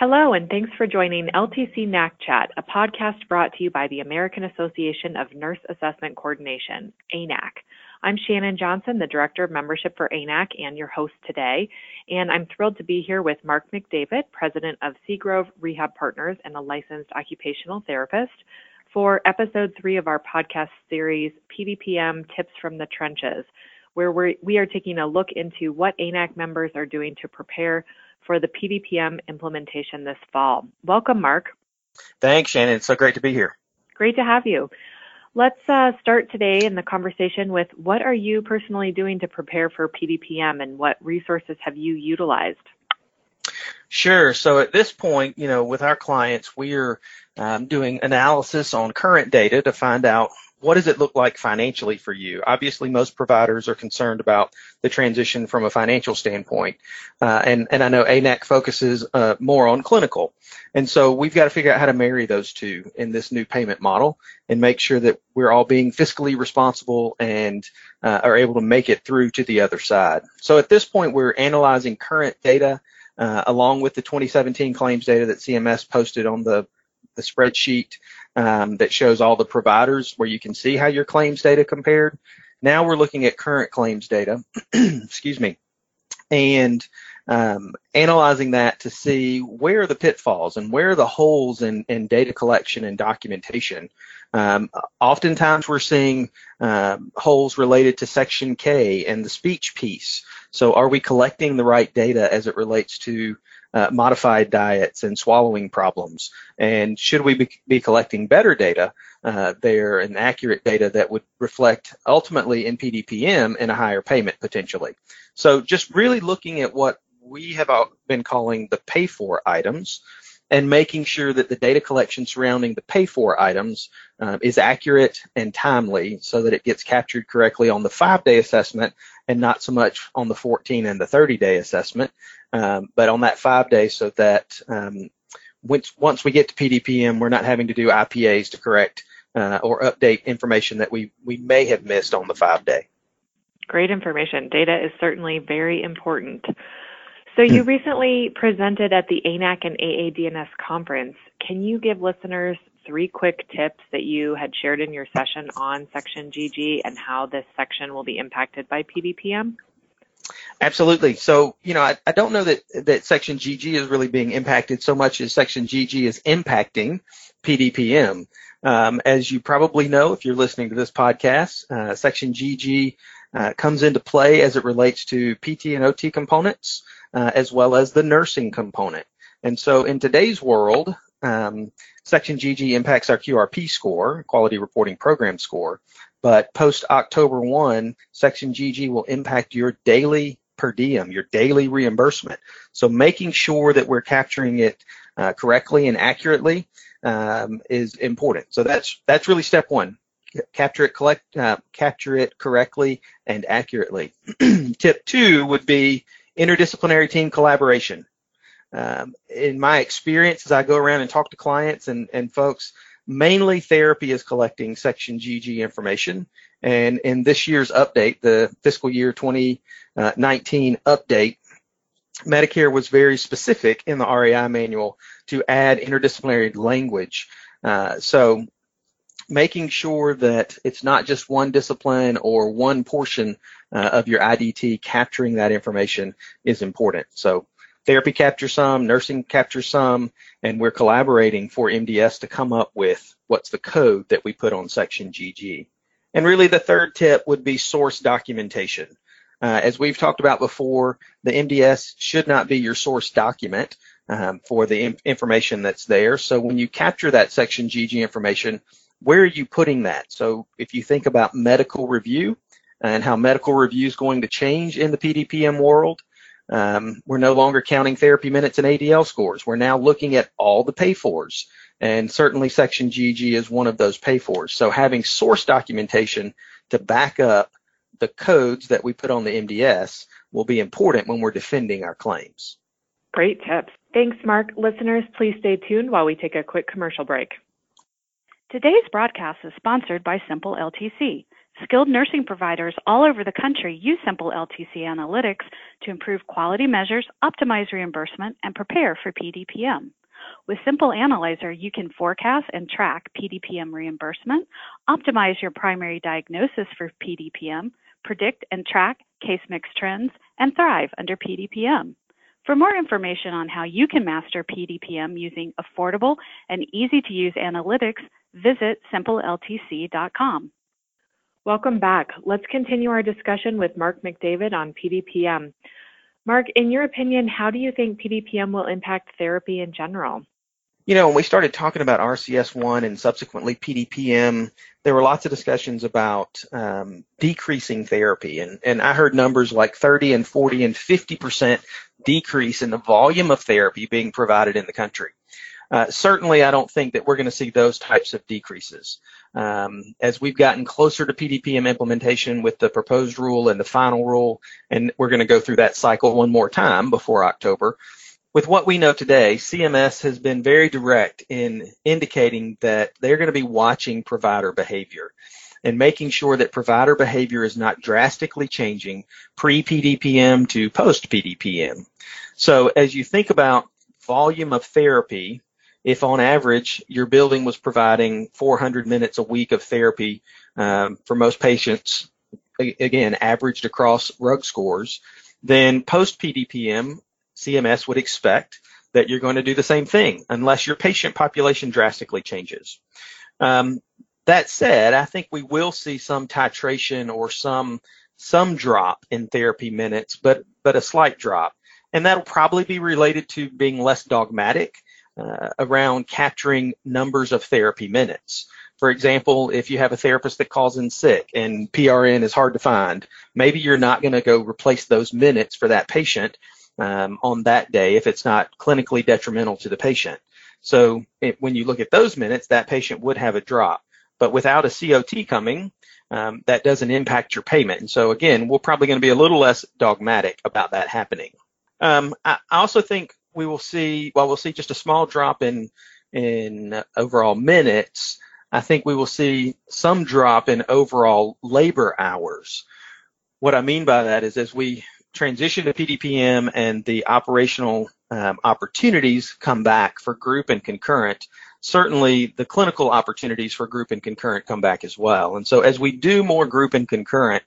Hello, and thanks for joining LTC NAC Chat, a podcast brought to you by the American Association of Nurse Assessment Coordination, ANAC. I'm Shannon Johnson, the Director of Membership for ANAC and your host today. And I'm thrilled to be here with Mark McDavid, President of Seagrove Rehab Partners and a licensed occupational therapist, for episode three of our podcast series, PDPM Tips from the Trenches, where we're, we are taking a look into what ANAC members are doing to prepare for the PDPM implementation this fall. Welcome, Mark. Thanks, Shannon. It's so great to be here. Great to have you. Let's uh, start today in the conversation with what are you personally doing to prepare for PDPM and what resources have you utilized? Sure. So at this point, you know, with our clients, we're um, doing analysis on current data to find out what does it look like financially for you? Obviously, most providers are concerned about the transition from a financial standpoint, uh, and and I know ANAC focuses uh, more on clinical, and so we've got to figure out how to marry those two in this new payment model and make sure that we're all being fiscally responsible and uh, are able to make it through to the other side. So at this point, we're analyzing current data uh, along with the 2017 claims data that CMS posted on the the spreadsheet um, that shows all the providers where you can see how your claims data compared. Now we're looking at current claims data, excuse me, and um, analyzing that to see where are the pitfalls and where are the holes in, in data collection and documentation. Um, oftentimes we're seeing um, holes related to Section K and the speech piece. So are we collecting the right data as it relates to uh, modified diets and swallowing problems? And should we be, be collecting better data uh, there and accurate data that would reflect ultimately in PDPM in a higher payment potentially? So just really looking at what we have been calling the pay for items and making sure that the data collection surrounding the pay for items uh, is accurate and timely so that it gets captured correctly on the five day assessment and not so much on the 14 and the 30 day assessment, um, but on that five day so that um, once, once we get to PDPM, we're not having to do IPAs to correct uh, or update information that we, we may have missed on the five day. Great information. Data is certainly very important. So you recently presented at the ANAC and AADNS conference. Can you give listeners three quick tips that you had shared in your session on Section GG and how this section will be impacted by PDPM? Absolutely. So, you know, I, I don't know that, that Section GG is really being impacted so much as Section GG is impacting PDPM. Um, as you probably know, if you're listening to this podcast, uh, Section GG uh, comes into play as it relates to PT and OT components, uh, as well as the nursing component. And so in today's world, um, Section GG impacts our QRP score, Quality Reporting Program score, but post October 1, Section GG will impact your daily per diem, your daily reimbursement. So making sure that we're capturing it uh, correctly and accurately um, is important. So that's that's really step one. Capture it, collect, uh, capture it correctly and accurately. Tip two would be interdisciplinary team collaboration. Um, in my experience, as I go around and talk to clients and, and folks, mainly therapy is collecting Section GG information. And in this year's update, the fiscal year 2019 update, Medicare was very specific in the RAI manual to add interdisciplinary language. Uh, so making sure that it's not just one discipline or one portion uh, of your IDT capturing that information is important. So therapy captures some, nursing captures some, and we're collaborating for MDS to come up with what's the code that we put on section GG. And really the third tip would be source documentation. Uh, as we've talked about before, the MDS should not be your source document um, for the information that's there. So when you capture that section GG information, where are you putting that? So if you think about medical review and how medical review is going to change in the PDPM world, um, we're no longer counting therapy minutes and ADL scores. We're now looking at all the pay fors, and certainly Section GG is one of those pay fors. So having source documentation to back up the codes that we put on the MDS will be important when we're defending our claims. Great tips. Thanks, Mark. Listeners, please stay tuned while we take a quick commercial break. Today's broadcast is sponsored by Simple LTC. Skilled nursing providers all over the country use Simple LTC analytics to improve quality measures, optimize reimbursement, and prepare for PDPM. With Simple Analyzer, you can forecast and track PDPM reimbursement, optimize your primary diagnosis for PDPM, predict and track case mix trends, and thrive under PDPM. For more information on how you can master PDPM using affordable and easy to use analytics, visit simpleltc.com. Welcome back. Let's continue our discussion with Mark McDavid on PDPM. Mark, in your opinion, how do you think PDPM will impact therapy in general? You know, when we started talking about RCS1 and subsequently PDPM, there were lots of discussions about um, decreasing therapy. And, and I heard numbers like 30 and 40 and 50% decrease in the volume of therapy being provided in the country. Uh, certainly, I don't think that we're going to see those types of decreases. Um, as we've gotten closer to PDPM implementation with the proposed rule and the final rule, and we're going to go through that cycle one more time before October. With what we know today, CMS has been very direct in indicating that they're going to be watching provider behavior and making sure that provider behavior is not drastically changing pre-PDPM to post-PDPM. So as you think about volume of therapy if on average your building was providing 400 minutes a week of therapy um, for most patients, again, averaged across RUG scores, then post PDPM, CMS would expect that you're going to do the same thing unless your patient population drastically changes. Um, that said, I think we will see some titration or some some drop in therapy minutes, but but a slight drop, and that'll probably be related to being less dogmatic uh, around capturing numbers of therapy minutes. For example, if you have a therapist that calls in sick and PRN is hard to find, maybe you're not going to go replace those minutes for that patient um, on that day if it's not clinically detrimental to the patient. So it, when you look at those minutes, that patient would have a drop. But without a COT coming, um, that doesn't impact your payment. And so again, we're probably going to be a little less dogmatic about that happening. Um, I, I also think we will see, while we'll see just a small drop in in overall minutes, I think we will see some drop in overall labor hours. What I mean by that is as we transition to PDPM and the operational um, opportunities come back for group and concurrent, certainly the clinical opportunities for group and concurrent come back as well. And so as we do more group and concurrent,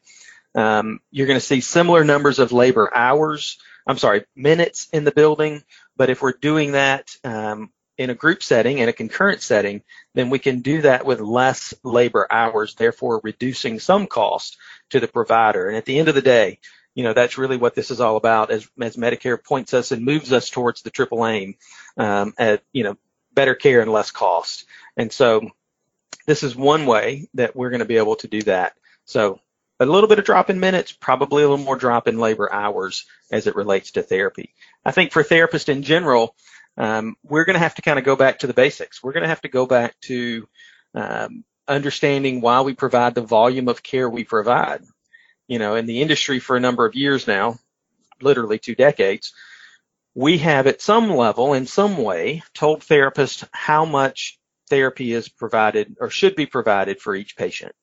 um, you're going to see similar numbers of labor hours, I'm sorry, minutes in the building. But if we're doing that um, in a group setting, in a concurrent setting, then we can do that with less labor hours, therefore reducing some cost to the provider. And at the end of the day, you know, that's really what this is all about as, as Medicare points us and moves us towards the triple aim um, at, you know, better care and less cost. And so this is one way that we're going to be able to do that. So a little bit of drop in minutes, probably a little more drop in labor hours as it relates to therapy. I think for therapists in general, um, we're going to have to kind of go back to the basics. We're going to have to go back to um, understanding why we provide the volume of care we provide. You know, in the industry for a number of years now, literally two decades, we have at some level, in some way, told therapists how much therapy is provided or should be provided for each patient.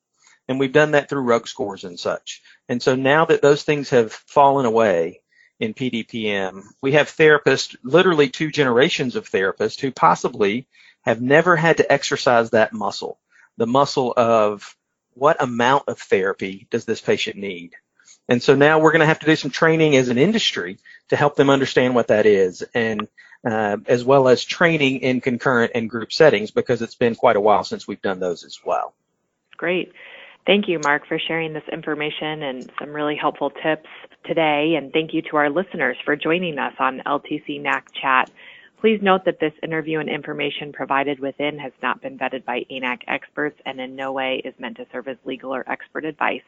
And we've done that through RUG scores and such. And so now that those things have fallen away in PDPM, we have therapists, literally two generations of therapists who possibly have never had to exercise that muscle, the muscle of what amount of therapy does this patient need? And so now we're going to have to do some training as an industry to help them understand what that is and uh, as well as training in concurrent and group settings because it's been quite a while since we've done those as well. Great. Thank you, Mark, for sharing this information and some really helpful tips today. And thank you to our listeners for joining us on LTC NAC Chat. Please note that this interview and information provided within has not been vetted by ANAC experts and in no way is meant to serve as legal or expert advice.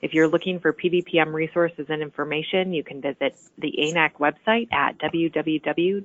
If you're looking for PDPM resources and information, you can visit the ANAC website at www.anac.org.